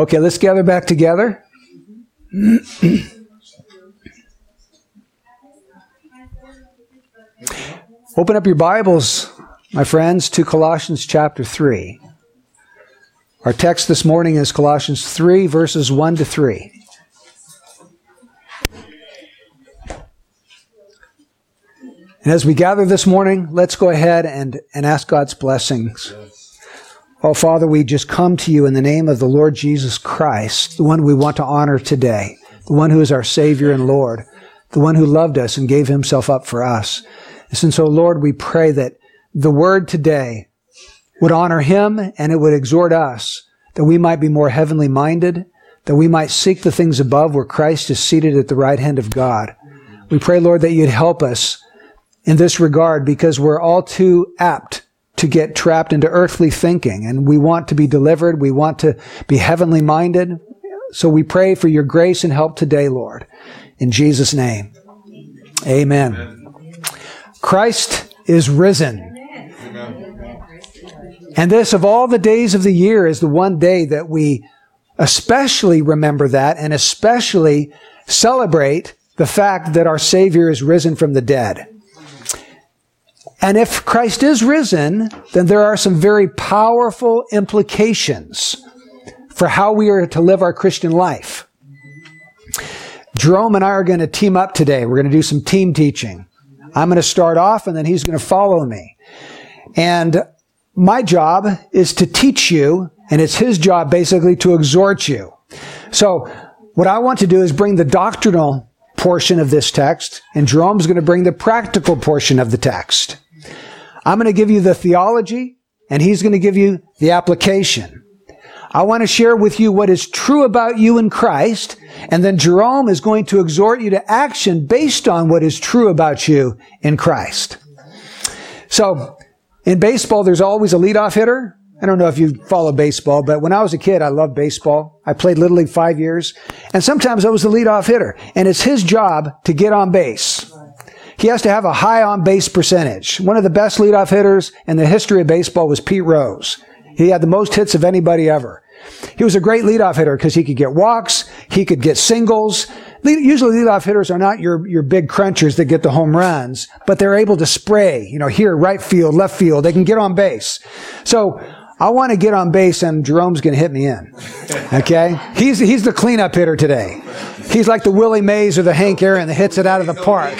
Okay, let's gather back together. Open up your Bibles, my friends, to Colossians chapter 3. Our text this morning is Colossians 3, verses 1 to 3. And as we gather this morning, let's go ahead and, and ask God's blessings. Oh, Father, we just come to you in the name of the Lord Jesus Christ, the one we want to honor today, the one who is our Savior and Lord, the one who loved us and gave himself up for us. And so, Lord, we pray that the word today would honor him and it would exhort us that we might be more heavenly minded, that we might seek the things above where Christ is seated at the right hand of God. We pray, Lord, that you'd help us in this regard because we're all too apt to get trapped into earthly thinking and we want to be delivered. We want to be heavenly minded. So we pray for your grace and help today, Lord. In Jesus' name. Amen. Christ is risen. And this, of all the days of the year, is the one day that we especially remember that and especially celebrate the fact that our Savior is risen from the dead. And if Christ is risen, then there are some very powerful implications for how we are to live our Christian life. Jerome and I are going to team up today. We're going to do some team teaching. I'm going to start off and then he's going to follow me. And my job is to teach you, and it's his job basically to exhort you. So, what I want to do is bring the doctrinal portion of this text, and Jerome's going to bring the practical portion of the text. I'm going to give you the theology, and he's going to give you the application. I want to share with you what is true about you in Christ, and then Jerome is going to exhort you to action based on what is true about you in Christ. So, in baseball, there's always a leadoff hitter. I don't know if you follow baseball, but when I was a kid, I loved baseball. I played Little League five years, and sometimes I was the leadoff hitter, and it's his job to get on base. He has to have a high on base percentage. One of the best leadoff hitters in the history of baseball was Pete Rose. He had the most hits of anybody ever. He was a great leadoff hitter because he could get walks, he could get singles. Usually leadoff hitters are not your, your big crunchers that get the home runs, but they're able to spray, you know, here, right field, left field. They can get on base. So I want to get on base and Jerome's going to hit me in. Okay? He's, he's the cleanup hitter today. He's like the Willie Mays or the Hank Aaron that hits it out of the park.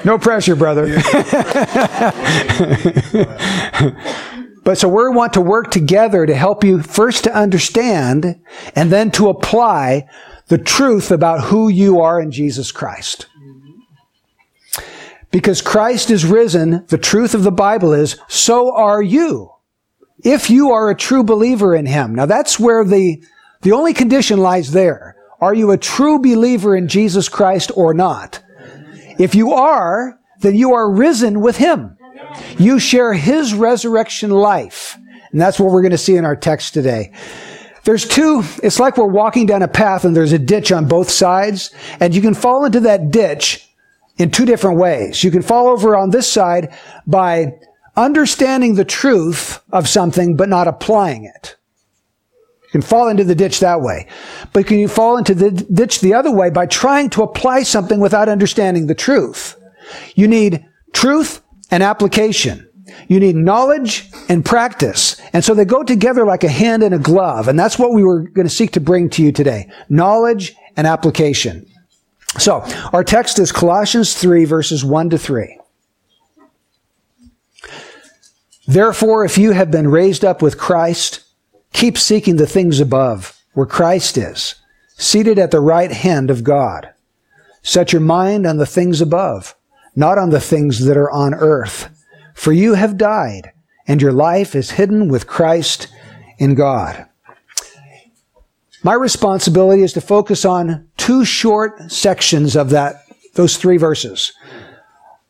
no pressure, brother. but so we want to work together to help you first to understand and then to apply the truth about who you are in Jesus Christ. Because Christ is risen, the truth of the Bible is, so are you. If you are a true believer in Him. Now that's where the, the only condition lies there. Are you a true believer in Jesus Christ or not? If you are, then you are risen with Him. You share His resurrection life. And that's what we're going to see in our text today. There's two, it's like we're walking down a path and there's a ditch on both sides, and you can fall into that ditch in two different ways. You can fall over on this side by understanding the truth of something but not applying it. You can fall into the ditch that way. But can you fall into the ditch the other way by trying to apply something without understanding the truth? You need truth and application. You need knowledge and practice. And so they go together like a hand and a glove. And that's what we were going to seek to bring to you today. Knowledge and application. So, our text is Colossians 3, verses 1 to 3. Therefore, if you have been raised up with Christ, keep seeking the things above, where Christ is, seated at the right hand of God. Set your mind on the things above, not on the things that are on earth. For you have died, and your life is hidden with Christ in God. My responsibility is to focus on two short sections of that, those three verses.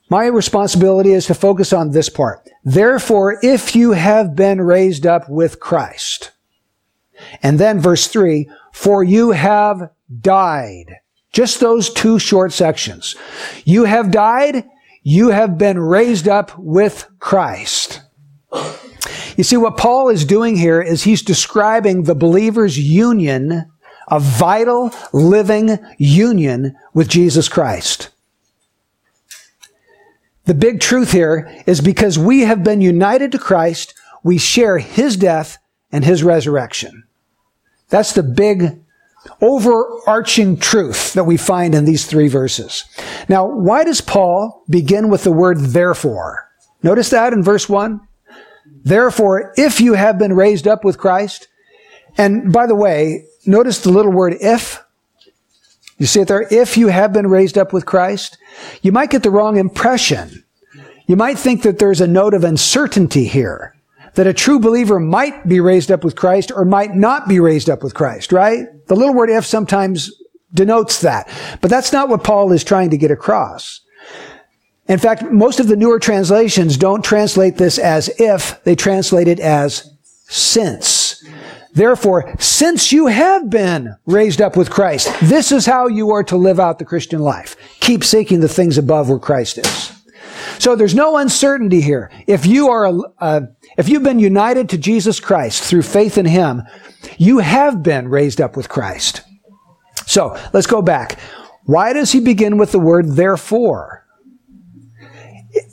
My responsibility is to focus on this part. Therefore, if you have been raised up with Christ. And then verse three, for you have died. Just those two short sections. You have died. You have been raised up with Christ. You see, what Paul is doing here is he's describing the believer's union, a vital, living union with Jesus Christ. The big truth here is because we have been united to Christ, we share his death and his resurrection. That's the big overarching truth that we find in these three verses. Now, why does Paul begin with the word therefore? Notice that in verse 1. Therefore, if you have been raised up with Christ, and by the way, notice the little word if. You see it there? If you have been raised up with Christ, you might get the wrong impression. You might think that there's a note of uncertainty here that a true believer might be raised up with Christ or might not be raised up with Christ, right? The little word if sometimes denotes that. But that's not what Paul is trying to get across. In fact, most of the newer translations don't translate this as if, they translate it as since. Therefore, since you have been raised up with Christ, this is how you are to live out the Christian life. Keep seeking the things above where Christ is. So there's no uncertainty here. If you are a, if you've been united to Jesus Christ through faith in Him, you have been raised up with Christ. So let's go back. Why does he begin with the word therefore?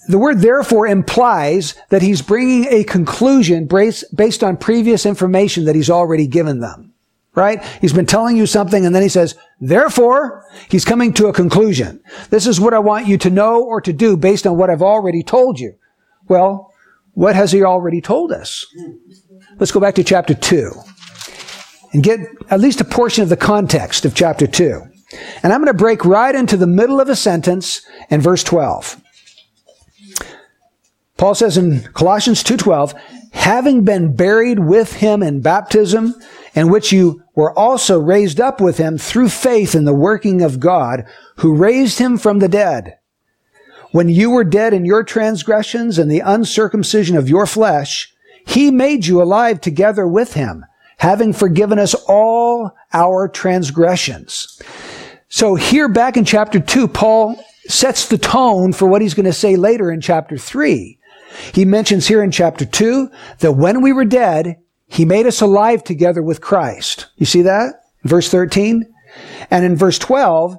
The word therefore implies that he's bringing a conclusion based on previous information that he's already given them. Right? He's been telling you something and then he says, therefore, he's coming to a conclusion. This is what I want you to know or to do based on what I've already told you. Well, what has he already told us? Let's go back to chapter 2 and get at least a portion of the context of chapter 2. And I'm going to break right into the middle of a sentence in verse 12. Paul says in Colossians 2:12, having been buried with him in baptism, in which you were also raised up with him through faith in the working of God, who raised him from the dead. When you were dead in your transgressions and the uncircumcision of your flesh, he made you alive together with him, having forgiven us all our transgressions. So here back in chapter two, Paul sets the tone for what he's going to say later in chapter three. He mentions here in chapter two that when we were dead, he made us alive together with Christ. You see that? Verse 13. And in verse 12,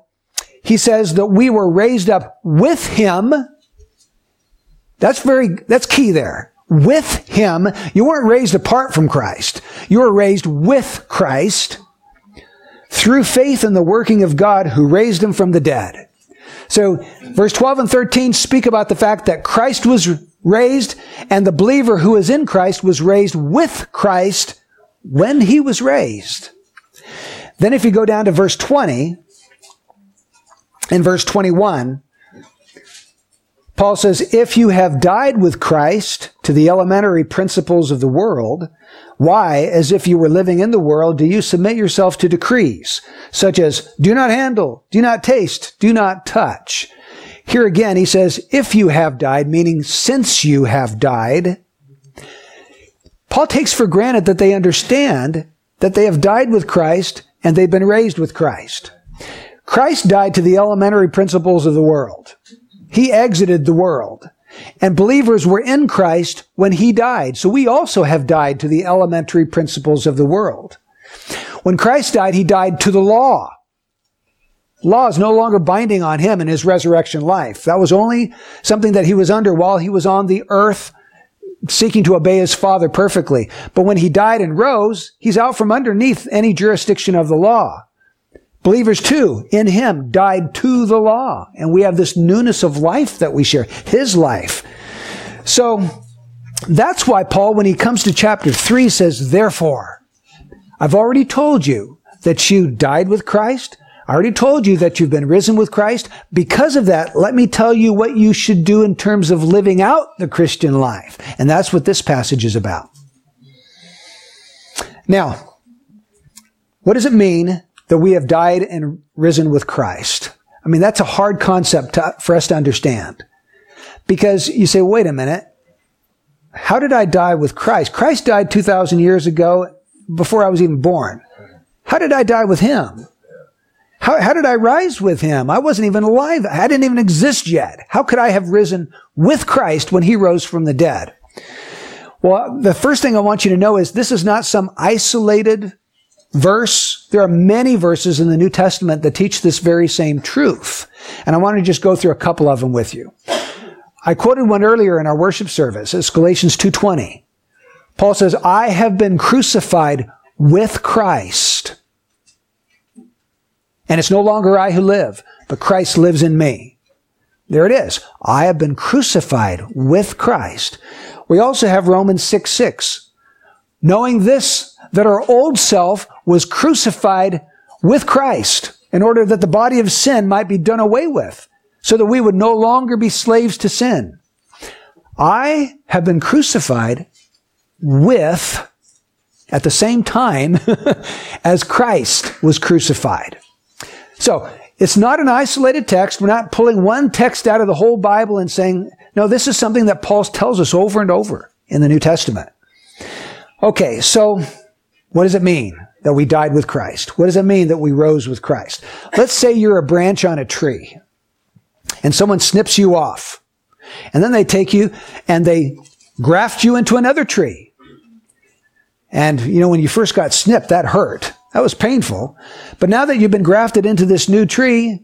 he says that we were raised up with him. That's very, that's key there. With him. You weren't raised apart from Christ. You were raised with Christ through faith in the working of God who raised him from the dead. So verse 12 and 13 speak about the fact that Christ was raised and the believer who is in Christ was raised with Christ when he was raised. Then if you go down to verse 20, in verse 21, Paul says, If you have died with Christ to the elementary principles of the world, why, as if you were living in the world, do you submit yourself to decrees, such as do not handle, do not taste, do not touch? Here again, he says, if you have died, meaning since you have died. Paul takes for granted that they understand that they have died with Christ and they've been raised with Christ. Christ died to the elementary principles of the world. He exited the world. And believers were in Christ when he died. So we also have died to the elementary principles of the world. When Christ died, he died to the law. Law is no longer binding on him in his resurrection life. That was only something that he was under while he was on the earth seeking to obey his father perfectly. But when he died and rose, he's out from underneath any jurisdiction of the law. Believers too, in him, died to the law. And we have this newness of life that we share, his life. So that's why Paul, when he comes to chapter 3, says, Therefore, I've already told you that you died with Christ. I already told you that you've been risen with Christ. Because of that, let me tell you what you should do in terms of living out the Christian life. And that's what this passage is about. Now, what does it mean that we have died and risen with Christ. I mean, that's a hard concept to, for us to understand. Because you say, wait a minute, how did I die with Christ? Christ died 2,000 years ago before I was even born. How did I die with him? How, how did I rise with him? I wasn't even alive. I didn't even exist yet. How could I have risen with Christ when he rose from the dead? Well, the first thing I want you to know is this is not some isolated verse. There are many verses in the New Testament that teach this very same truth. And I want to just go through a couple of them with you. I quoted one earlier in our worship service. It's Galatians 2.20. Paul says, I have been crucified with Christ. And it's no longer I who live, but Christ lives in me. There it is. I have been crucified with Christ. We also have Romans 6 6. Knowing this, that our old self was crucified with Christ in order that the body of sin might be done away with, so that we would no longer be slaves to sin. I have been crucified with, at the same time as Christ was crucified. So, it's not an isolated text. We're not pulling one text out of the whole Bible and saying, no, this is something that Paul tells us over and over in the New Testament. Okay, so what does it mean that we died with Christ? What does it mean that we rose with Christ? Let's say you're a branch on a tree and someone snips you off. And then they take you and they graft you into another tree. And, you know, when you first got snipped, that hurt. That was painful. But now that you've been grafted into this new tree,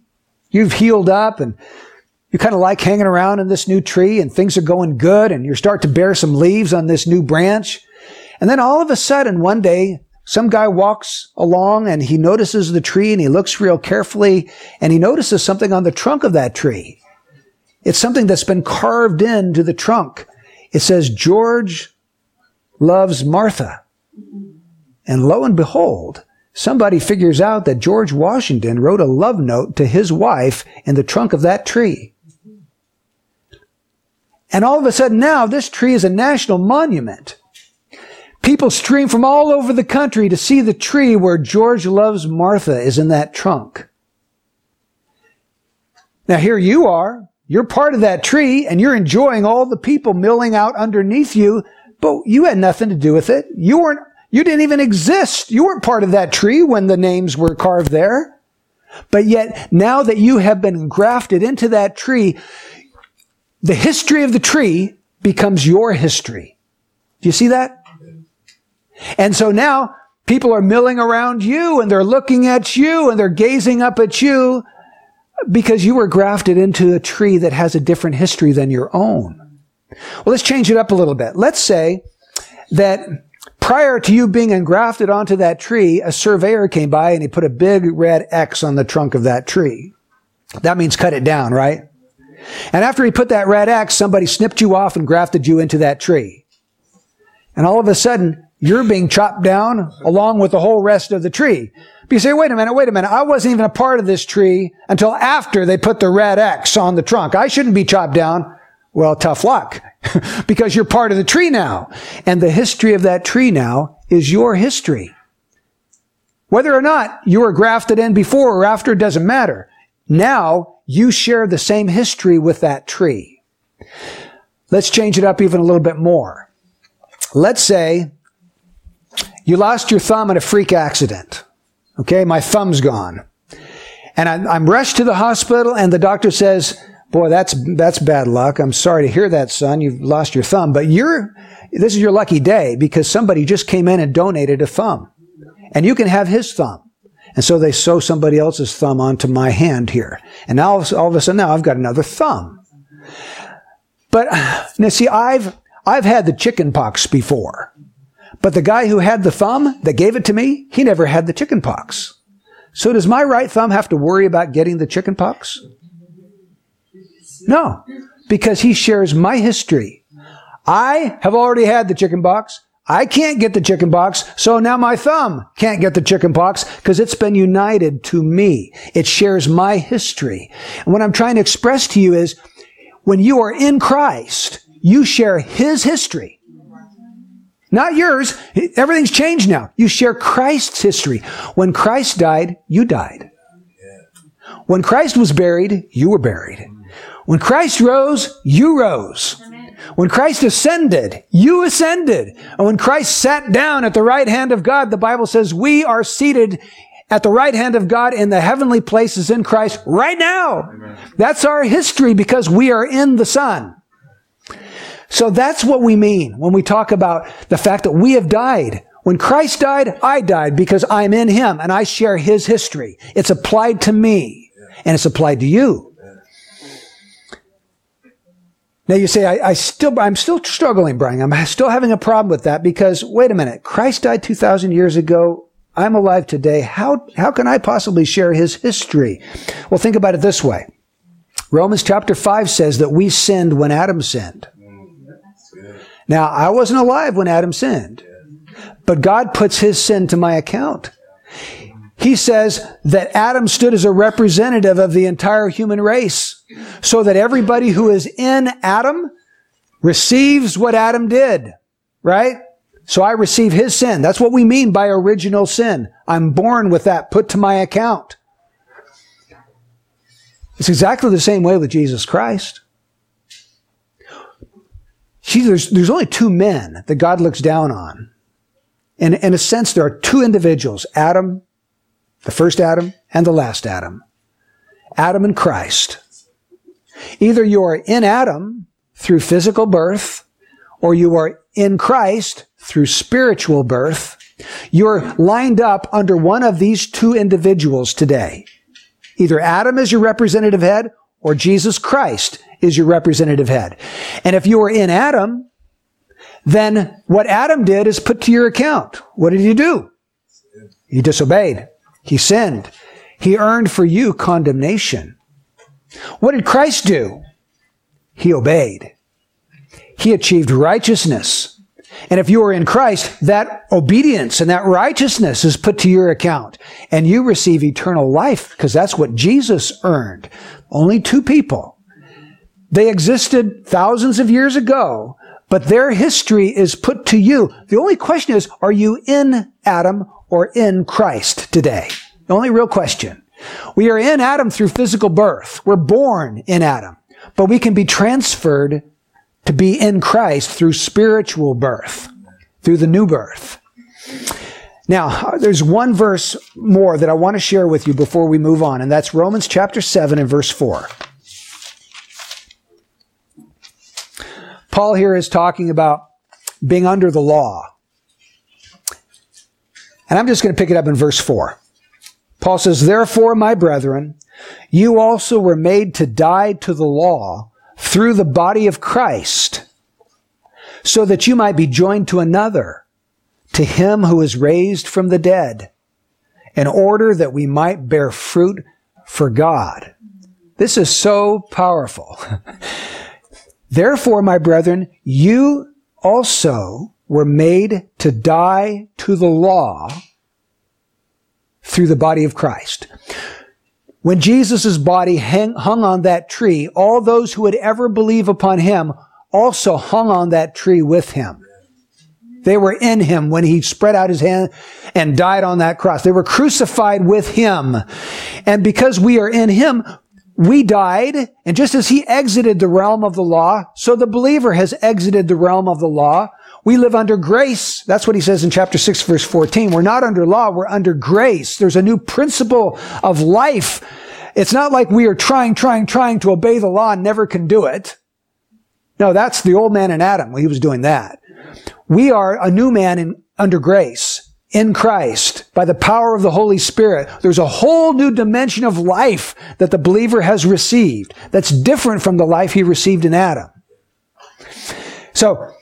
you've healed up and you kind of like hanging around in this new tree and things are going good and you start to bear some leaves on this new branch. And then all of a sudden, one day, some guy walks along and he notices the tree and he looks real carefully and he notices something on the trunk of that tree. It's something that's been carved into the trunk. It says, George loves Martha. And lo and behold, somebody figures out that George Washington wrote a love note to his wife in the trunk of that tree. And all of a sudden now, this tree is a national monument. People stream from all over the country to see the tree where George Loves Martha is in that trunk. Now here you are. You're part of that tree and you're enjoying all the people milling out underneath you, but you had nothing to do with it. You weren't, you didn't even exist. You weren't part of that tree when the names were carved there. But yet now that you have been grafted into that tree, the history of the tree becomes your history. Do you see that? And so now people are milling around you and they're looking at you and they're gazing up at you because you were grafted into a tree that has a different history than your own. Well, let's change it up a little bit. Let's say that prior to you being engrafted onto that tree, a surveyor came by and he put a big red X on the trunk of that tree. That means cut it down, right? And after he put that red X, somebody snipped you off and grafted you into that tree. And all of a sudden, you're being chopped down along with the whole rest of the tree. But you say, wait a minute, wait a minute. I wasn't even a part of this tree until after they put the red X on the trunk. I shouldn't be chopped down. Well, tough luck because you're part of the tree now. And the history of that tree now is your history. Whether or not you were grafted in before or after doesn't matter. Now you share the same history with that tree. Let's change it up even a little bit more. Let's say you lost your thumb in a freak accident. Okay, my thumb's gone. And I, am rushed to the hospital and the doctor says, boy, that's, that's bad luck. I'm sorry to hear that, son. You've lost your thumb, but you're, this is your lucky day because somebody just came in and donated a thumb and you can have his thumb. And so they sew somebody else's thumb onto my hand here. And now all of a sudden now I've got another thumb. But now see, I've, I've had the chicken pox before. But the guy who had the thumb that gave it to me, he never had the chicken pox. So does my right thumb have to worry about getting the chicken pox? No, because he shares my history. I have already had the chicken pox. I can't get the chicken pox, so now my thumb can't get the chicken pox because it's been united to me. It shares my history. And what I'm trying to express to you is when you are in Christ, you share his history. Not yours. Everything's changed now. You share Christ's history. When Christ died, you died. When Christ was buried, you were buried. When Christ rose, you rose. When Christ ascended, you ascended. And when Christ sat down at the right hand of God, the Bible says we are seated at the right hand of God in the heavenly places in Christ right now. Amen. That's our history because we are in the Son. So that's what we mean when we talk about the fact that we have died. When Christ died, I died because I'm in Him and I share His history. It's applied to me and it's applied to you. Now you say, I, I, still, I'm still struggling, Brian. I'm still having a problem with that because, wait a minute, Christ died 2,000 years ago. I'm alive today. How, how can I possibly share his history? Well, think about it this way. Romans chapter 5 says that we sinned when Adam sinned. Now, I wasn't alive when Adam sinned, but God puts his sin to my account. He says that Adam stood as a representative of the entire human race so that everybody who is in Adam receives what Adam did, right? So I receive his sin. That's what we mean by original sin. I'm born with that put to my account. It's exactly the same way with Jesus Christ. See, there's, there's only two men that God looks down on. In, in a sense, there are two individuals, Adam, the first Adam, and the last Adam. Adam and Christ. Either you are in Adam through physical birth, or you are in Christ through spiritual birth. You're lined up under one of these two individuals today. Either Adam is your representative head or Jesus Christ is your representative head. And if you are in Adam, then what Adam did is put to your account. What did he do? He disobeyed. He sinned. He earned for you condemnation. What did Christ do? He obeyed. He achieved righteousness. And if you are in Christ, that obedience and that righteousness is put to your account and you receive eternal life because that's what Jesus earned. Only two people. They existed thousands of years ago, but their history is put to you. The only question is, are you in Adam or in Christ today? The only real question. We are in Adam through physical birth. We're born in Adam, but we can be transferred to be in Christ through spiritual birth, through the new birth. Now, there's one verse more that I want to share with you before we move on, and that's Romans chapter 7 and verse 4. Paul here is talking about being under the law. And I'm just going to pick it up in verse 4. Paul says, Therefore, my brethren, you also were made to die to the law through the body of Christ, so that you might be joined to another, to him who is raised from the dead, in order that we might bear fruit for God. This is so powerful. Therefore, my brethren, you also were made to die to the law through the body of Christ. When Jesus' body hang, hung on that tree, all those who would ever believe upon him also hung on that tree with him. They were in him when he spread out his hand and died on that cross. They were crucified with him. And because we are in him, we died. And just as he exited the realm of the law, so the believer has exited the realm of the law. We live under grace. That's what he says in chapter 6 verse 14. We're not under law, we're under grace. There's a new principle of life. It's not like we are trying, trying, trying to obey the law and never can do it. No, that's the old man in Adam. He was doing that. We are a new man in, under grace in Christ by the power of the Holy Spirit. There's a whole new dimension of life that the believer has received that's different from the life he received in Adam. So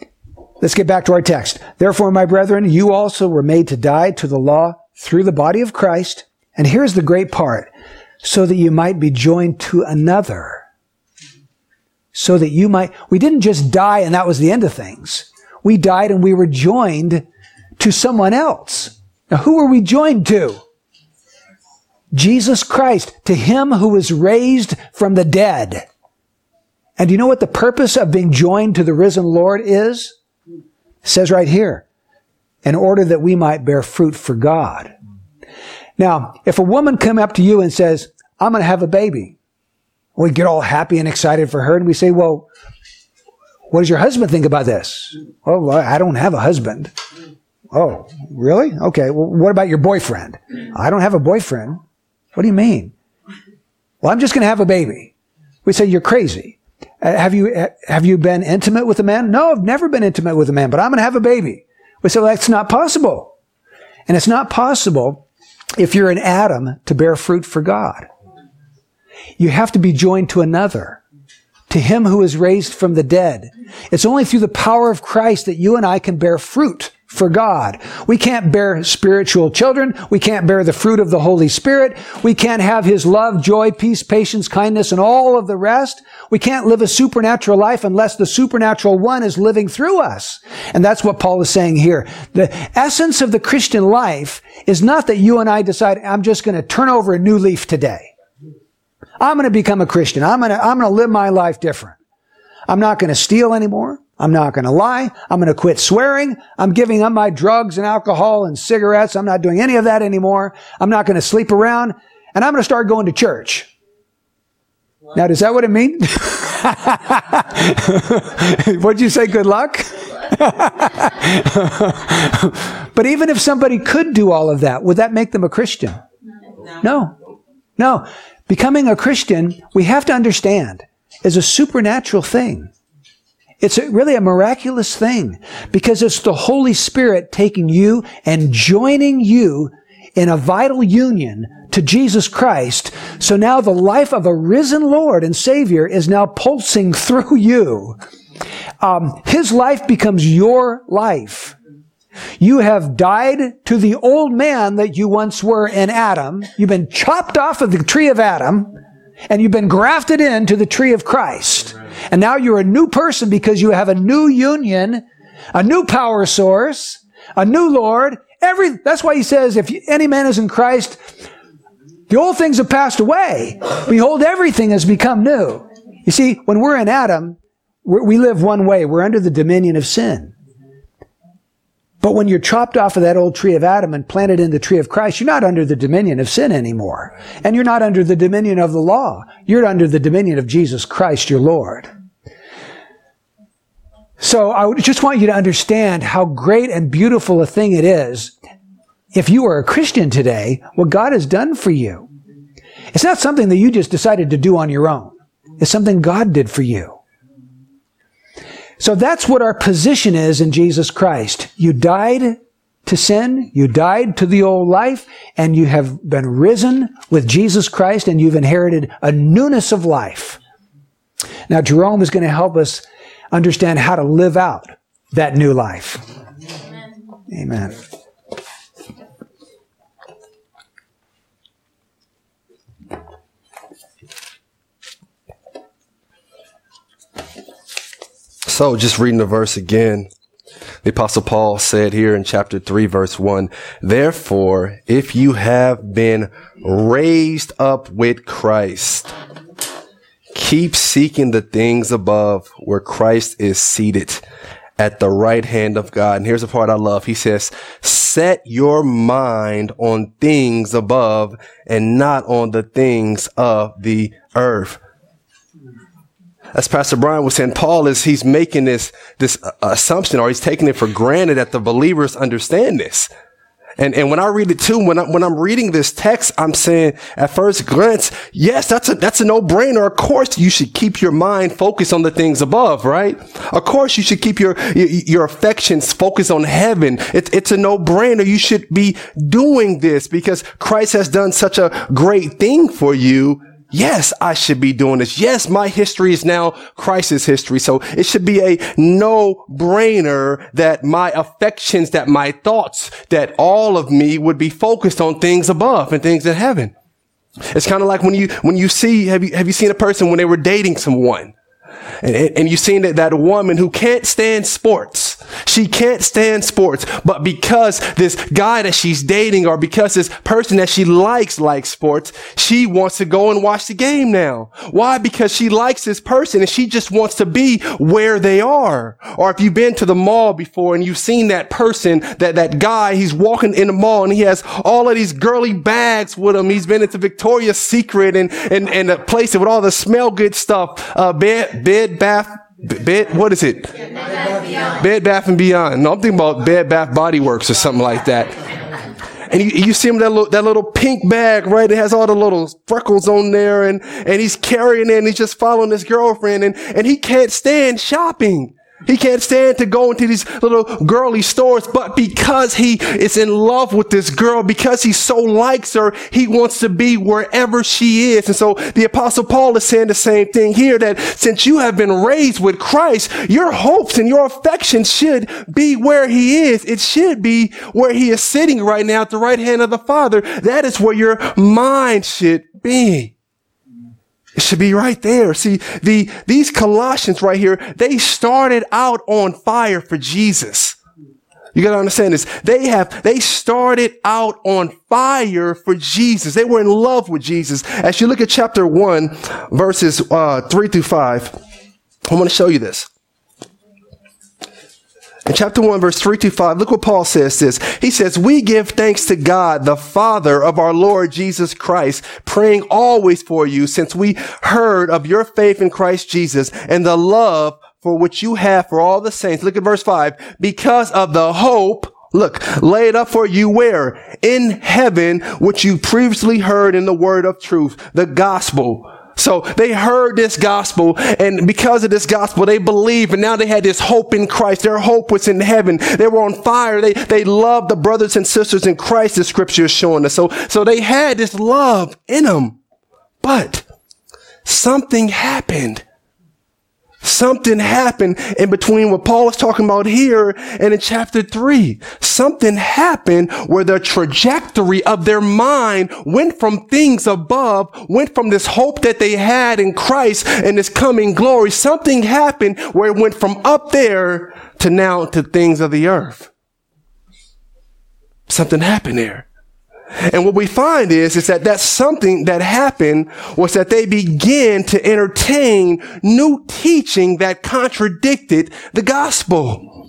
Let's get back to our text. Therefore, my brethren, you also were made to die to the law through the body of Christ. And here's the great part. So that you might be joined to another. So that you might, we didn't just die and that was the end of things. We died and we were joined to someone else. Now, who were we joined to? Jesus Christ, to him who was raised from the dead. And do you know what the purpose of being joined to the risen Lord is? Says right here, in order that we might bear fruit for God. Now, if a woman come up to you and says, I'm going to have a baby, we get all happy and excited for her and we say, well, what does your husband think about this? Oh, I don't have a husband. Oh, really? Okay. Well, what about your boyfriend? I don't have a boyfriend. What do you mean? Well, I'm just going to have a baby. We say, you're crazy. Uh, have you, uh, have you been intimate with a man? No, I've never been intimate with a man, but I'm going to have a baby. We say, well, that's not possible. And it's not possible if you're an Adam to bear fruit for God. You have to be joined to another, to him who is raised from the dead. It's only through the power of Christ that you and I can bear fruit for God. We can't bear spiritual children. We can't bear the fruit of the Holy Spirit. We can't have His love, joy, peace, patience, kindness, and all of the rest. We can't live a supernatural life unless the supernatural one is living through us. And that's what Paul is saying here. The essence of the Christian life is not that you and I decide, I'm just going to turn over a new leaf today. I'm going to become a Christian. I'm going to, I'm going to live my life different. I'm not going to steal anymore. I'm not going to lie. I'm going to quit swearing. I'm giving up my drugs and alcohol and cigarettes. I'm not doing any of that anymore. I'm not going to sleep around and I'm going to start going to church. Now, does that what it means? What'd you say? Good luck? but even if somebody could do all of that, would that make them a Christian? No. No. Becoming a Christian, we have to understand, is a supernatural thing. It's really a miraculous thing because it's the Holy Spirit taking you and joining you in a vital union to Jesus Christ. So now the life of a risen Lord and Savior is now pulsing through you. Um, his life becomes your life. You have died to the old man that you once were in Adam. You've been chopped off of the tree of Adam and you've been grafted into the tree of Christ. And now you're a new person because you have a new union, a new power source, a new Lord. Every, that's why he says, if any man is in Christ, the old things have passed away. Behold, everything has become new. You see, when we're in Adam, we live one way. We're under the dominion of sin. But when you're chopped off of that old tree of Adam and planted in the tree of Christ, you're not under the dominion of sin anymore. And you're not under the dominion of the law. You're under the dominion of Jesus Christ, your Lord. So I just want you to understand how great and beautiful a thing it is if you are a Christian today, what God has done for you. It's not something that you just decided to do on your own. It's something God did for you. So that's what our position is in Jesus Christ. You died to sin, you died to the old life, and you have been risen with Jesus Christ and you've inherited a newness of life. Now, Jerome is going to help us understand how to live out that new life. Amen. Amen. So, just reading the verse again, the apostle Paul said here in chapter 3 verse 1, therefore, if you have been raised up with Christ, keep seeking the things above where Christ is seated at the right hand of God. And here's the part I love. He says, set your mind on things above and not on the things of the earth as Pastor Brian was saying, Paul is, he's making this, this uh, assumption or he's taking it for granted that the believers understand this. And, and when I read it too, when I, when I'm reading this text, I'm saying at first glance, yes, that's a, that's a no-brainer. Of course, you should keep your mind focused on the things above, right? Of course, you should keep your, your, affections focused on heaven. It, it's a no-brainer. You should be doing this because Christ has done such a great thing for you yes, I should be doing this. Yes, my history is now Christ's history. So it should be a no brainer that my affections, that my thoughts, that all of me would be focused on things above and things in heaven. It's kind of like when you, when you see, have you, have you seen a person when they were dating someone? And, and you've seen that, that woman who can't stand sports. She can't stand sports, but because this guy that she's dating or because this person that she likes likes sports, she wants to go and watch the game now. Why? Because she likes this person and she just wants to be where they are. Or if you've been to the mall before and you've seen that person, that, that guy, he's walking in the mall and he has all of these girly bags with him. He's been into Victoria's Secret and, and, and a place with all the smell good stuff, uh, bed, bed Bath, Bed, what is it? Bed Bath, Bed Bath and Beyond. No, I'm thinking about Bed Bath Body Works or something like that. and you, you see him that little, that little pink bag, right? It has all the little freckles on there and, and he's carrying it and he's just following his girlfriend and, and he can't stand shopping. He can't stand to go into these little girly stores, but because he is in love with this girl, because he so likes her, he wants to be wherever she is. And so the apostle Paul is saying the same thing here that since you have been raised with Christ, your hopes and your affection should be where he is. It should be where he is sitting right now at the right hand of the Father. That is where your mind should be. It should be right there. See, the, these Colossians right here, they started out on fire for Jesus. You gotta understand this. They have, they started out on fire for Jesus. They were in love with Jesus. As you look at chapter one, verses, uh, three through five, I want to show you this. In chapter 1, verse 3 to 5, look what Paul says this. He says, We give thanks to God, the Father of our Lord Jesus Christ, praying always for you, since we heard of your faith in Christ Jesus and the love for which you have for all the saints. Look at verse 5. Because of the hope Look, laid up for you where? In heaven, which you previously heard in the word of truth, the gospel so they heard this gospel and because of this gospel, they believed and now they had this hope in Christ. Their hope was in heaven. They were on fire. They, they loved the brothers and sisters in Christ, the scripture is showing us. So, so they had this love in them, but something happened Something happened in between what Paul is talking about here and in chapter three. Something happened where the trajectory of their mind went from things above, went from this hope that they had in Christ and this coming glory. Something happened where it went from up there to now to things of the earth. Something happened there. And what we find is, is that that's something that happened was that they began to entertain new teaching that contradicted the gospel.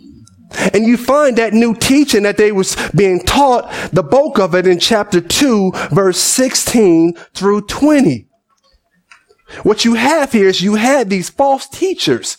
And you find that new teaching that they was being taught, the bulk of it in chapter 2, verse 16 through 20. What you have here is you had these false teachers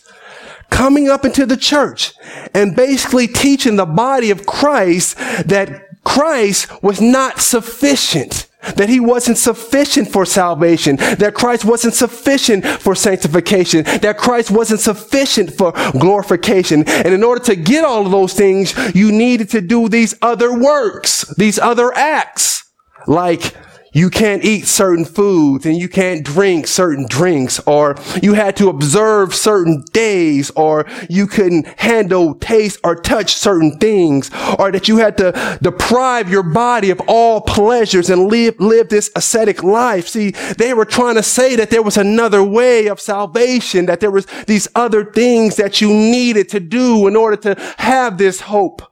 coming up into the church and basically teaching the body of Christ that Christ was not sufficient. That he wasn't sufficient for salvation. That Christ wasn't sufficient for sanctification. That Christ wasn't sufficient for glorification. And in order to get all of those things, you needed to do these other works, these other acts, like you can't eat certain foods and you can't drink certain drinks or you had to observe certain days or you couldn't handle, taste or touch certain things or that you had to deprive your body of all pleasures and live, live this ascetic life. See, they were trying to say that there was another way of salvation, that there was these other things that you needed to do in order to have this hope.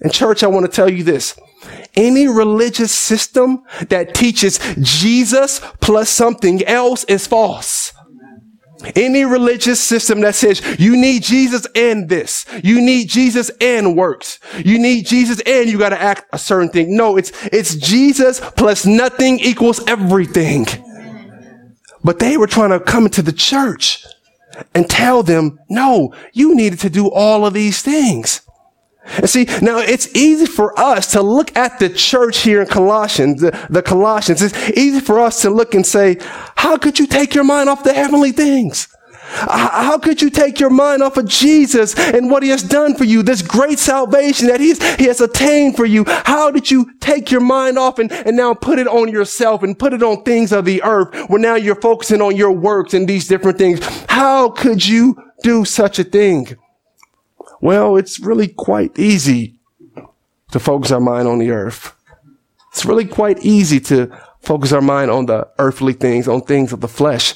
And church, I want to tell you this. Any religious system that teaches Jesus plus something else is false. Any religious system that says you need Jesus and this, you need Jesus and works, you need Jesus and you got to act a certain thing. No, it's, it's Jesus plus nothing equals everything. But they were trying to come into the church and tell them, no, you needed to do all of these things. And see, now it's easy for us to look at the church here in Colossians, the, the, Colossians. It's easy for us to look and say, how could you take your mind off the heavenly things? How could you take your mind off of Jesus and what he has done for you, this great salvation that he's, he has attained for you? How did you take your mind off and, and now put it on yourself and put it on things of the earth where now you're focusing on your works and these different things? How could you do such a thing? Well, it's really quite easy to focus our mind on the earth. It's really quite easy to focus our mind on the earthly things, on things of the flesh.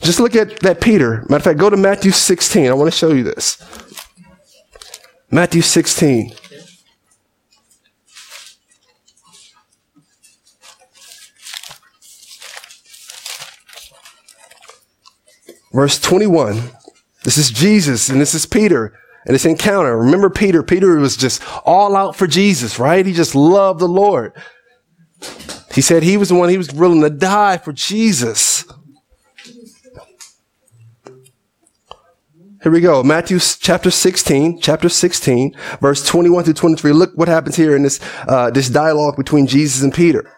Just look at that Peter. Matter of fact, go to Matthew 16. I want to show you this. Matthew 16. Verse 21. This is Jesus and this is Peter and this encounter. Remember Peter? Peter was just all out for Jesus, right? He just loved the Lord. He said he was the one, he was willing to die for Jesus. Here we go. Matthew chapter 16, chapter 16, verse 21 through 23. Look what happens here in this, uh, this dialogue between Jesus and Peter.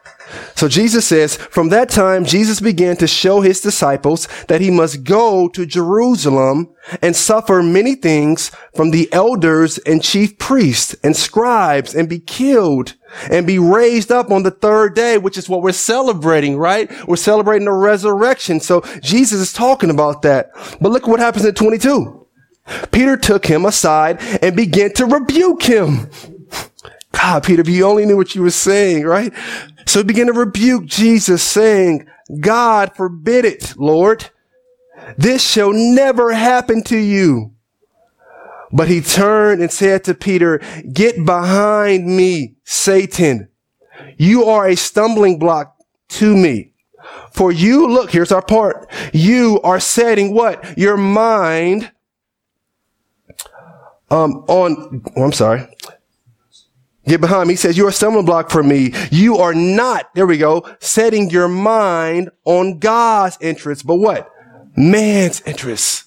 So Jesus says, from that time, Jesus began to show his disciples that he must go to Jerusalem and suffer many things from the elders and chief priests and scribes and be killed and be raised up on the third day, which is what we're celebrating, right? We're celebrating the resurrection. So Jesus is talking about that. But look what happens in 22. Peter took him aside and began to rebuke him. God, Peter, if you only knew what you were saying, right? So he began to rebuke Jesus saying, God forbid it, Lord. This shall never happen to you. But he turned and said to Peter, get behind me, Satan. You are a stumbling block to me. For you, look, here's our part. You are setting what? Your mind, um, on, oh, I'm sorry. Get behind me. He says, you're a stumbling block for me. You are not, there we go, setting your mind on God's interests, but what? Man's interests.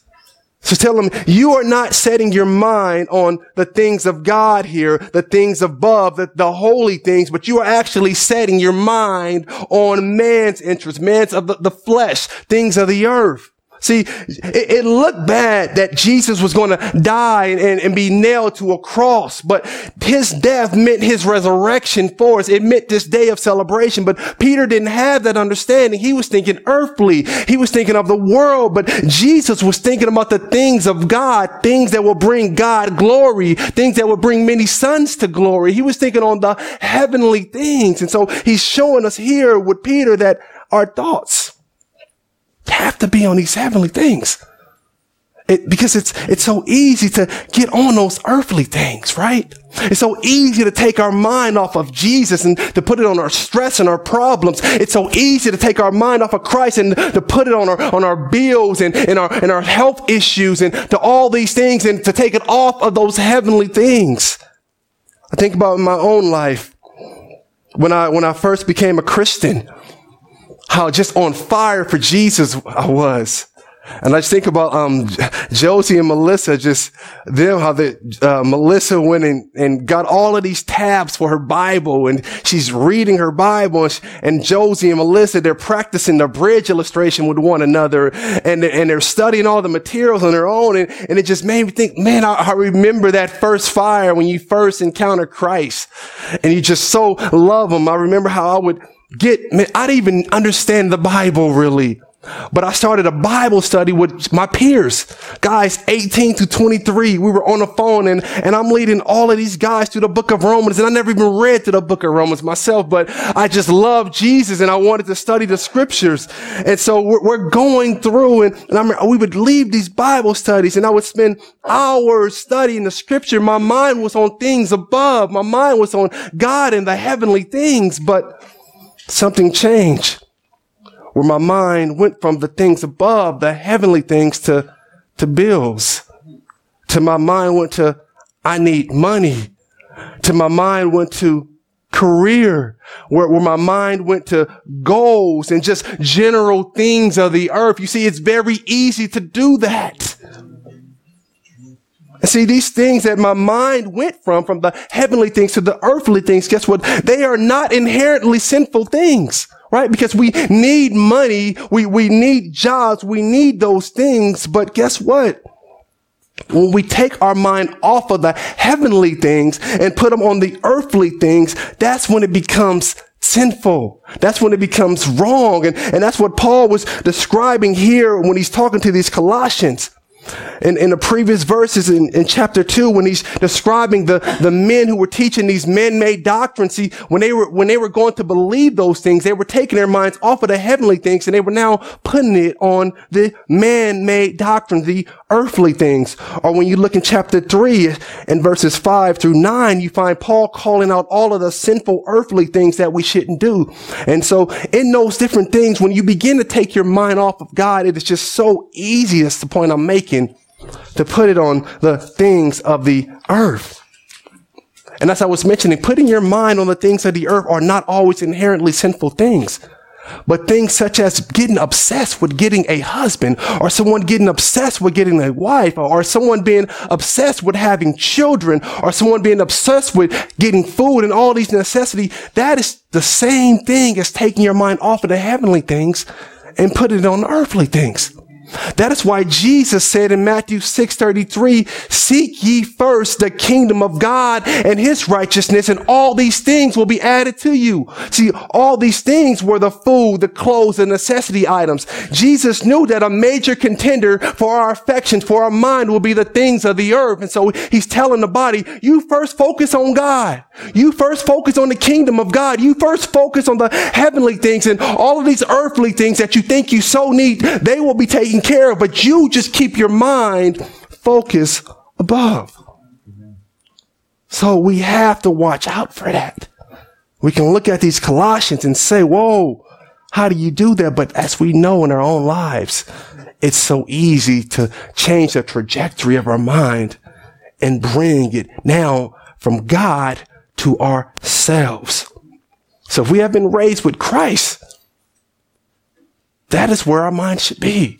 So tell him, you are not setting your mind on the things of God here, the things above, the, the holy things, but you are actually setting your mind on man's interests, man's of the, the flesh, things of the earth. See, it, it, looked bad that Jesus was going to die and, and, be nailed to a cross, but his death meant his resurrection for us. It meant this day of celebration. But Peter didn't have that understanding. He was thinking earthly. He was thinking of the world, but Jesus was thinking about the things of God, things that will bring God glory, things that will bring many sons to glory. He was thinking on the heavenly things. And so he's showing us here with Peter that our thoughts, have to be on these heavenly things. It, because it's, it's so easy to get on those earthly things, right? It's so easy to take our mind off of Jesus and to put it on our stress and our problems. It's so easy to take our mind off of Christ and to put it on our, on our bills and, and our, and our health issues and to all these things and to take it off of those heavenly things. I think about my own life. When I, when I first became a Christian, how just on fire for Jesus I was. And I just think about um, Josie and Melissa, just them, how the uh, Melissa went and, and got all of these tabs for her Bible, and she's reading her Bible, and, she, and Josie and Melissa, they're practicing the bridge illustration with one another, and, and they're studying all the materials on their own, and, and it just made me think, man, I, I remember that first fire when you first encounter Christ, and you just so love him. I remember how I would get, I didn't even understand the Bible really. But I started a Bible study with my peers, guys 18 to 23. We were on the phone and, and I'm leading all of these guys through the book of Romans. And I never even read through the book of Romans myself, but I just love Jesus and I wanted to study the scriptures. And so we're, we're going through and, and I we would leave these Bible studies and I would spend hours studying the scripture. My mind was on things above. My mind was on God and the heavenly things, but something changed where my mind went from the things above, the heavenly things to, to bills. To my mind went to, I need money. To my mind went to career, where, where my mind went to goals and just general things of the earth. You see, it's very easy to do that. And see, these things that my mind went from, from the heavenly things to the earthly things, guess what? They are not inherently sinful things, right? Because we need money. We, we need jobs. We need those things. But guess what? When we take our mind off of the heavenly things and put them on the earthly things, that's when it becomes sinful. That's when it becomes wrong. And, and that's what Paul was describing here when he's talking to these Colossians in, in the previous verses in, in chapter two, when he's describing the, the men who were teaching these man-made doctrines, see, when they were, when they were going to believe those things, they were taking their minds off of the heavenly things and they were now putting it on the man-made doctrine, the earthly things. Or when you look in chapter three and verses five through nine, you find Paul calling out all of the sinful earthly things that we shouldn't do. And so in those different things, when you begin to take your mind off of God, it is just so easy. That's the point I'm making to put it on the things of the earth. And as I was mentioning, putting your mind on the things of the earth are not always inherently sinful things. But things such as getting obsessed with getting a husband or someone getting obsessed with getting a wife or someone being obsessed with having children or someone being obsessed with getting food and all these necessities, that is the same thing as taking your mind off of the heavenly things and putting it on earthly things. That is why Jesus said in Matthew 6:33, "Seek ye first the kingdom of God and his righteousness, and all these things will be added to you." See, all these things were the food, the clothes, the necessity items. Jesus knew that a major contender for our affections, for our mind will be the things of the earth. And so he's telling the body, you first focus on God. You first focus on the kingdom of God. You first focus on the heavenly things and all of these earthly things that you think you so need, they will be taken care of, but you just keep your mind focused above. So we have to watch out for that. We can look at these Colossians and say, whoa, how do you do that? But as we know in our own lives, it's so easy to change the trajectory of our mind and bring it now from God to ourselves. So if we have been raised with Christ, that is where our mind should be.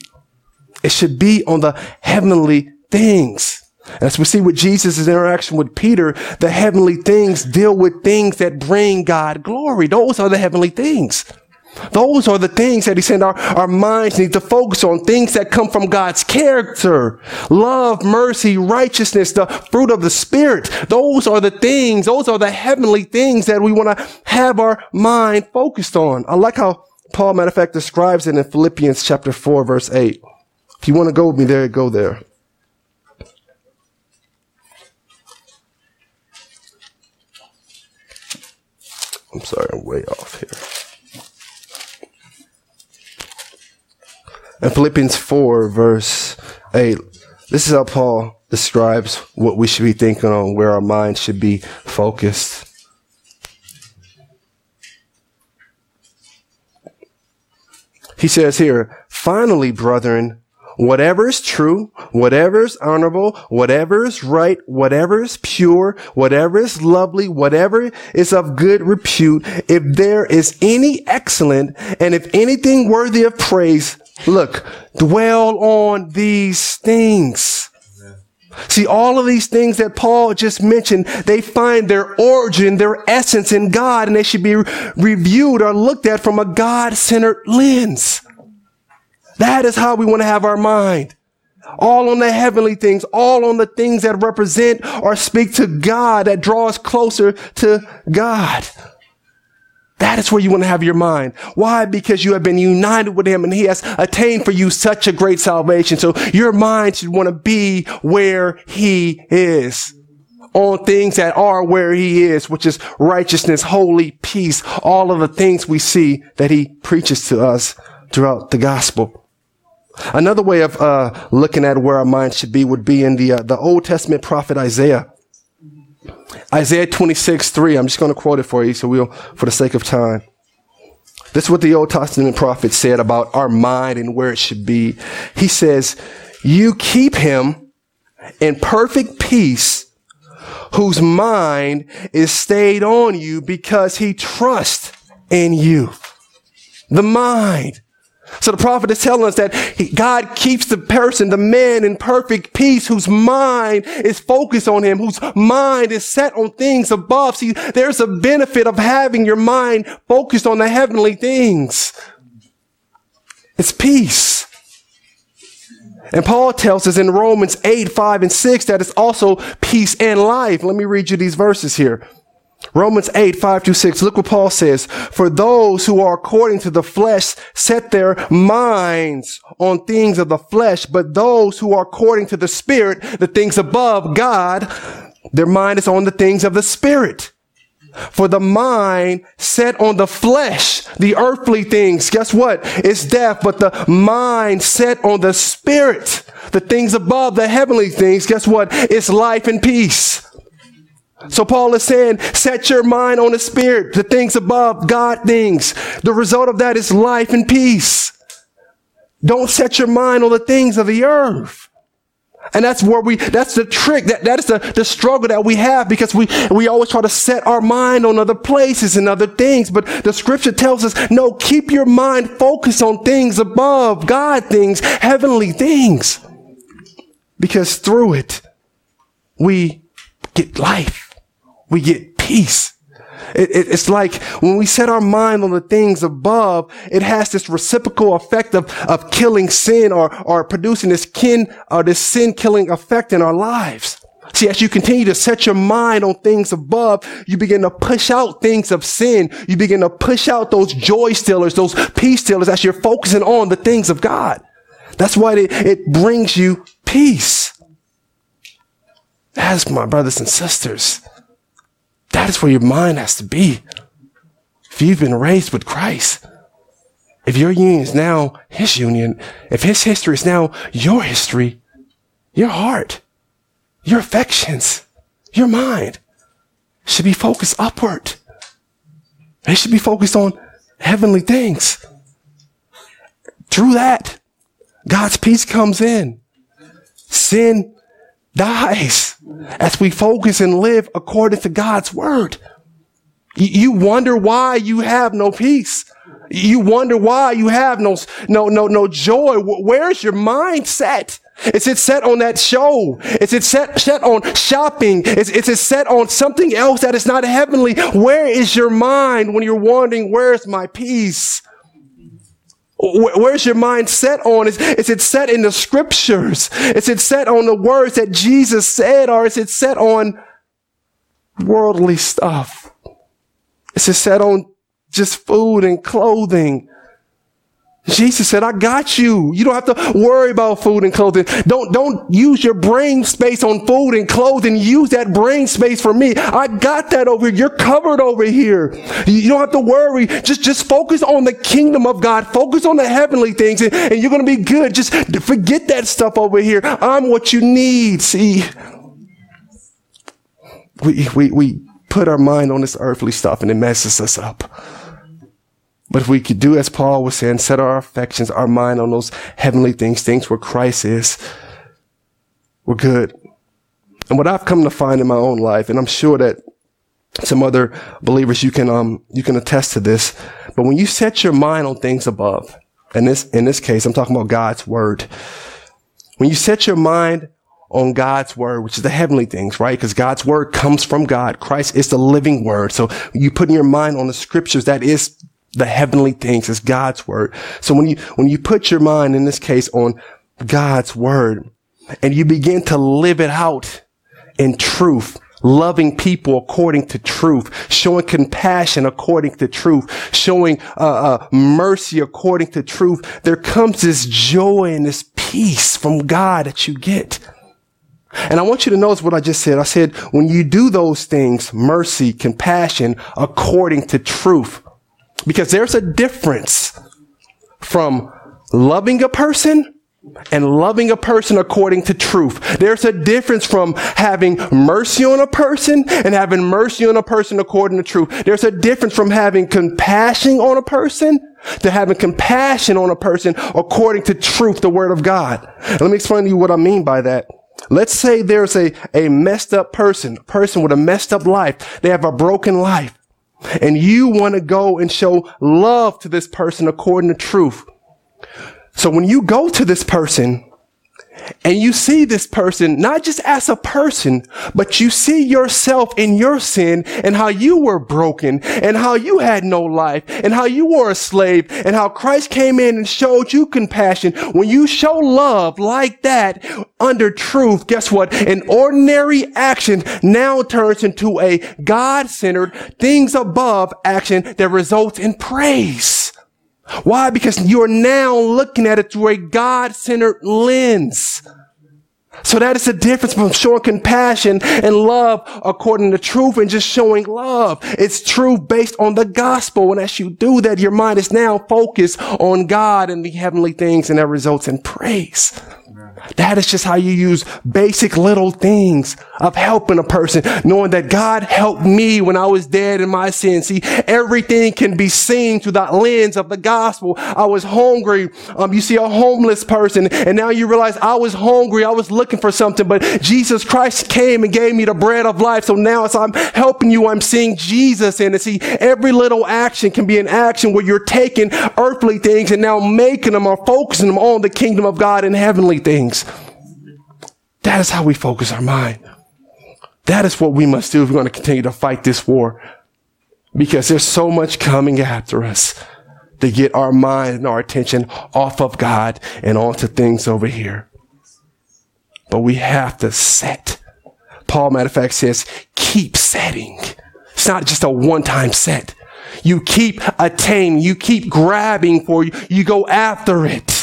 It should be on the heavenly things. As we see with Jesus' interaction with Peter, the heavenly things deal with things that bring God glory. Those are the heavenly things. Those are the things that he said our, our minds need to focus on, things that come from God's character, love, mercy, righteousness, the fruit of the Spirit. Those are the things, those are the heavenly things that we want to have our mind focused on. I like how Paul, matter of fact, describes it in Philippians chapter 4, verse 8. If you want to go with me there, go there. I'm sorry, I'm way off here. In Philippians 4, verse 8, this is how Paul describes what we should be thinking on, where our mind should be focused. He says here, finally, brethren, whatever is true, whatever is honorable, whatever is right, whatever is pure, whatever is lovely, whatever is of good repute, if there is any excellent and if anything worthy of praise, look, dwell on these things. See, all of these things that Paul just mentioned, they find their origin, their essence in God, and they should be reviewed or looked at from a God-centered lens. That is how we want to have our mind. All on the heavenly things, all on the things that represent or speak to God, that draw us closer to God. That is where you want to have your mind. Why? Because you have been united with Him and He has attained for you such a great salvation. So your mind should want to be where He is. On things that are where He is, which is righteousness, holy, peace, all of the things we see that He preaches to us throughout the gospel. Another way of uh, looking at where our mind should be would be in the uh, the Old Testament prophet Isaiah. Isaiah 26, 3. I'm just going to quote it for you, so we'll, for the sake of time. This is what the Old Testament prophet said about our mind and where it should be. He says, You keep him in perfect peace, whose mind is stayed on you because he trusts in you. The mind. So the prophet is telling us that he, God keeps the person, the man in perfect peace whose mind is focused on him, whose mind is set on things above. See, there's a benefit of having your mind focused on the heavenly things. It's peace. And Paul tells us in Romans 8, 5, and 6 that it's also peace and life. Let me read you these verses here. Romans 8, 5 to 6. Look what Paul says. For those who are according to the flesh set their minds on things of the flesh, but those who are according to the spirit, the things above God, their mind is on the things of the spirit. For the mind set on the flesh, the earthly things, guess what? It's death, but the mind set on the spirit, the things above, the heavenly things, guess what? It's life and peace. So Paul is saying, set your mind on the spirit, the things above, God things. The result of that is life and peace. Don't set your mind on the things of the earth. And that's where we, that's the trick. That, that is the, the struggle that we have because we, we always try to set our mind on other places and other things. But the scripture tells us, no, keep your mind focused on things above, God things, heavenly things. Because through it, we get life. We get peace. It, it, it's like when we set our mind on the things above, it has this reciprocal effect of, of killing sin or, or producing this kin or this sin killing effect in our lives. See, as you continue to set your mind on things above, you begin to push out things of sin. You begin to push out those joy stealers, those peace stealers as you're focusing on the things of God. That's why it, it brings you peace. As my brothers and sisters. That is where your mind has to be. If you've been raised with Christ, if your union is now his union, if his history is now your history, your heart, your affections, your mind should be focused upward. They should be focused on heavenly things. Through that, God's peace comes in. Sin dies as we focus and live according to God's word. You wonder why you have no peace. You wonder why you have no, no, no, no joy. Where's your mind set? Is it set on that show? Is it set, set on shopping? Is, is it set on something else that is not heavenly? Where is your mind when you're wondering, where's my peace? Where's your mind set on? Is, is it set in the scriptures? Is it set on the words that Jesus said, or is it set on worldly stuff? Is it set on just food and clothing? Jesus said, I got you. You don't have to worry about food and clothing. Don't, don't use your brain space on food and clothing. Use that brain space for me. I got that over here. You're covered over here. You don't have to worry. Just, just focus on the kingdom of God. Focus on the heavenly things and, and you're going to be good. Just forget that stuff over here. I'm what you need. See, we, we, we put our mind on this earthly stuff and it messes us up. But if we could do as Paul was saying, set our affections, our mind on those heavenly things, things where Christ is, we're good. And what I've come to find in my own life, and I'm sure that some other believers you can um you can attest to this, but when you set your mind on things above, and this in this case I'm talking about God's word. When you set your mind on God's word, which is the heavenly things, right? Because God's word comes from God. Christ is the living word. So you put your mind on the scriptures, that is the heavenly things is God's word. So when you, when you put your mind in this case on God's word and you begin to live it out in truth, loving people according to truth, showing compassion according to truth, showing uh, uh, mercy according to truth, there comes this joy and this peace from God that you get. And I want you to notice what I just said. I said, when you do those things, mercy, compassion, according to truth, because there's a difference from loving a person and loving a person according to truth. There's a difference from having mercy on a person and having mercy on a person according to truth. There's a difference from having compassion on a person to having compassion on a person according to truth, the word of God. Let me explain to you what I mean by that. Let's say there's a, a messed up person, a person with a messed up life. They have a broken life and you want to go and show love to this person according to truth. So when you go to this person and you see this person not just as a person, but you see yourself in your sin and how you were broken and how you had no life and how you were a slave and how Christ came in and showed you compassion. When you show love like that under truth, guess what? An ordinary action now turns into a God-centered things above action that results in praise. Why? Because you're now looking at it through a God-centered lens. So that is the difference from showing compassion and love according to truth and just showing love. It's truth based on the gospel. And as you do that, your mind is now focused on God and the heavenly things and that results in praise. That is just how you use basic little things of helping a person, knowing that God helped me when I was dead in my sin. See, everything can be seen through that lens of the gospel. I was hungry. Um, you see a homeless person and now you realize I was hungry. I was looking for something, but Jesus Christ came and gave me the bread of life. So now as I'm helping you, I'm seeing Jesus in it. See, every little action can be an action where you're taking earthly things and now making them or focusing them on the kingdom of God and heavenly things. That is how we focus our mind. That is what we must do if we're going to continue to fight this war. Because there's so much coming after us to get our mind and our attention off of God and onto things over here. But we have to set. Paul, matter of fact, says, keep setting. It's not just a one time set. You keep attaining, you keep grabbing for you, you go after it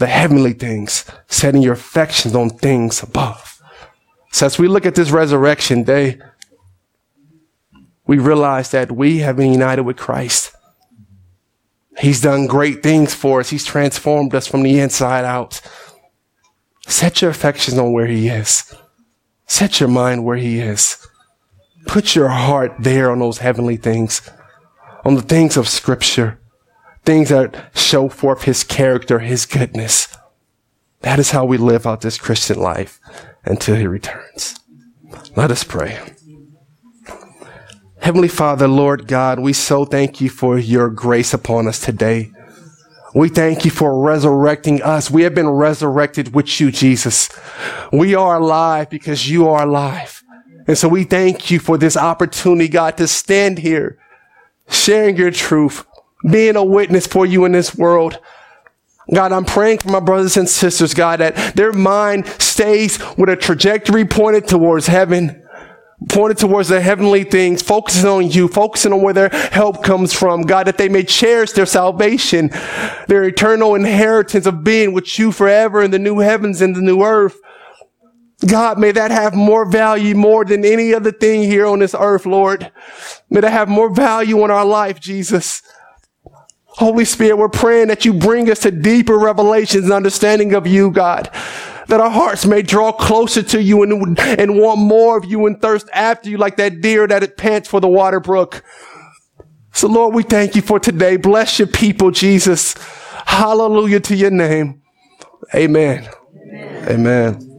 the heavenly things, setting your affections on things above. So as we look at this resurrection day, we realize that we have been united with Christ. He's done great things for us. He's transformed us from the inside out. Set your affections on where He is. Set your mind where He is. Put your heart there on those heavenly things, on the things of Scripture things that show forth his character, his goodness. That is how we live out this Christian life until he returns. Let us pray. Heavenly Father, Lord God, we so thank you for your grace upon us today. We thank you for resurrecting us. We have been resurrected with you, Jesus. We are alive because you are alive. And so we thank you for this opportunity, God, to stand here sharing your truth, being a witness for you in this world. God, I'm praying for my brothers and sisters, God, that their mind stays with a trajectory pointed towards heaven, pointed towards the heavenly things, focusing on you, focusing on where their help comes from. God, that they may cherish their salvation, their eternal inheritance of being with you forever in the new heavens and the new earth. God, may that have more value more than any other thing here on this earth, Lord. May that have more value in our life, Jesus. Holy Spirit, we're praying that you bring us to deeper revelations and understanding of you, God. That our hearts may draw closer to you and, and want more of you and thirst after you like that deer that it pants for the water brook. So Lord, we thank you for today. Bless your people, Jesus. Hallelujah to your name. Amen. Amen. Amen.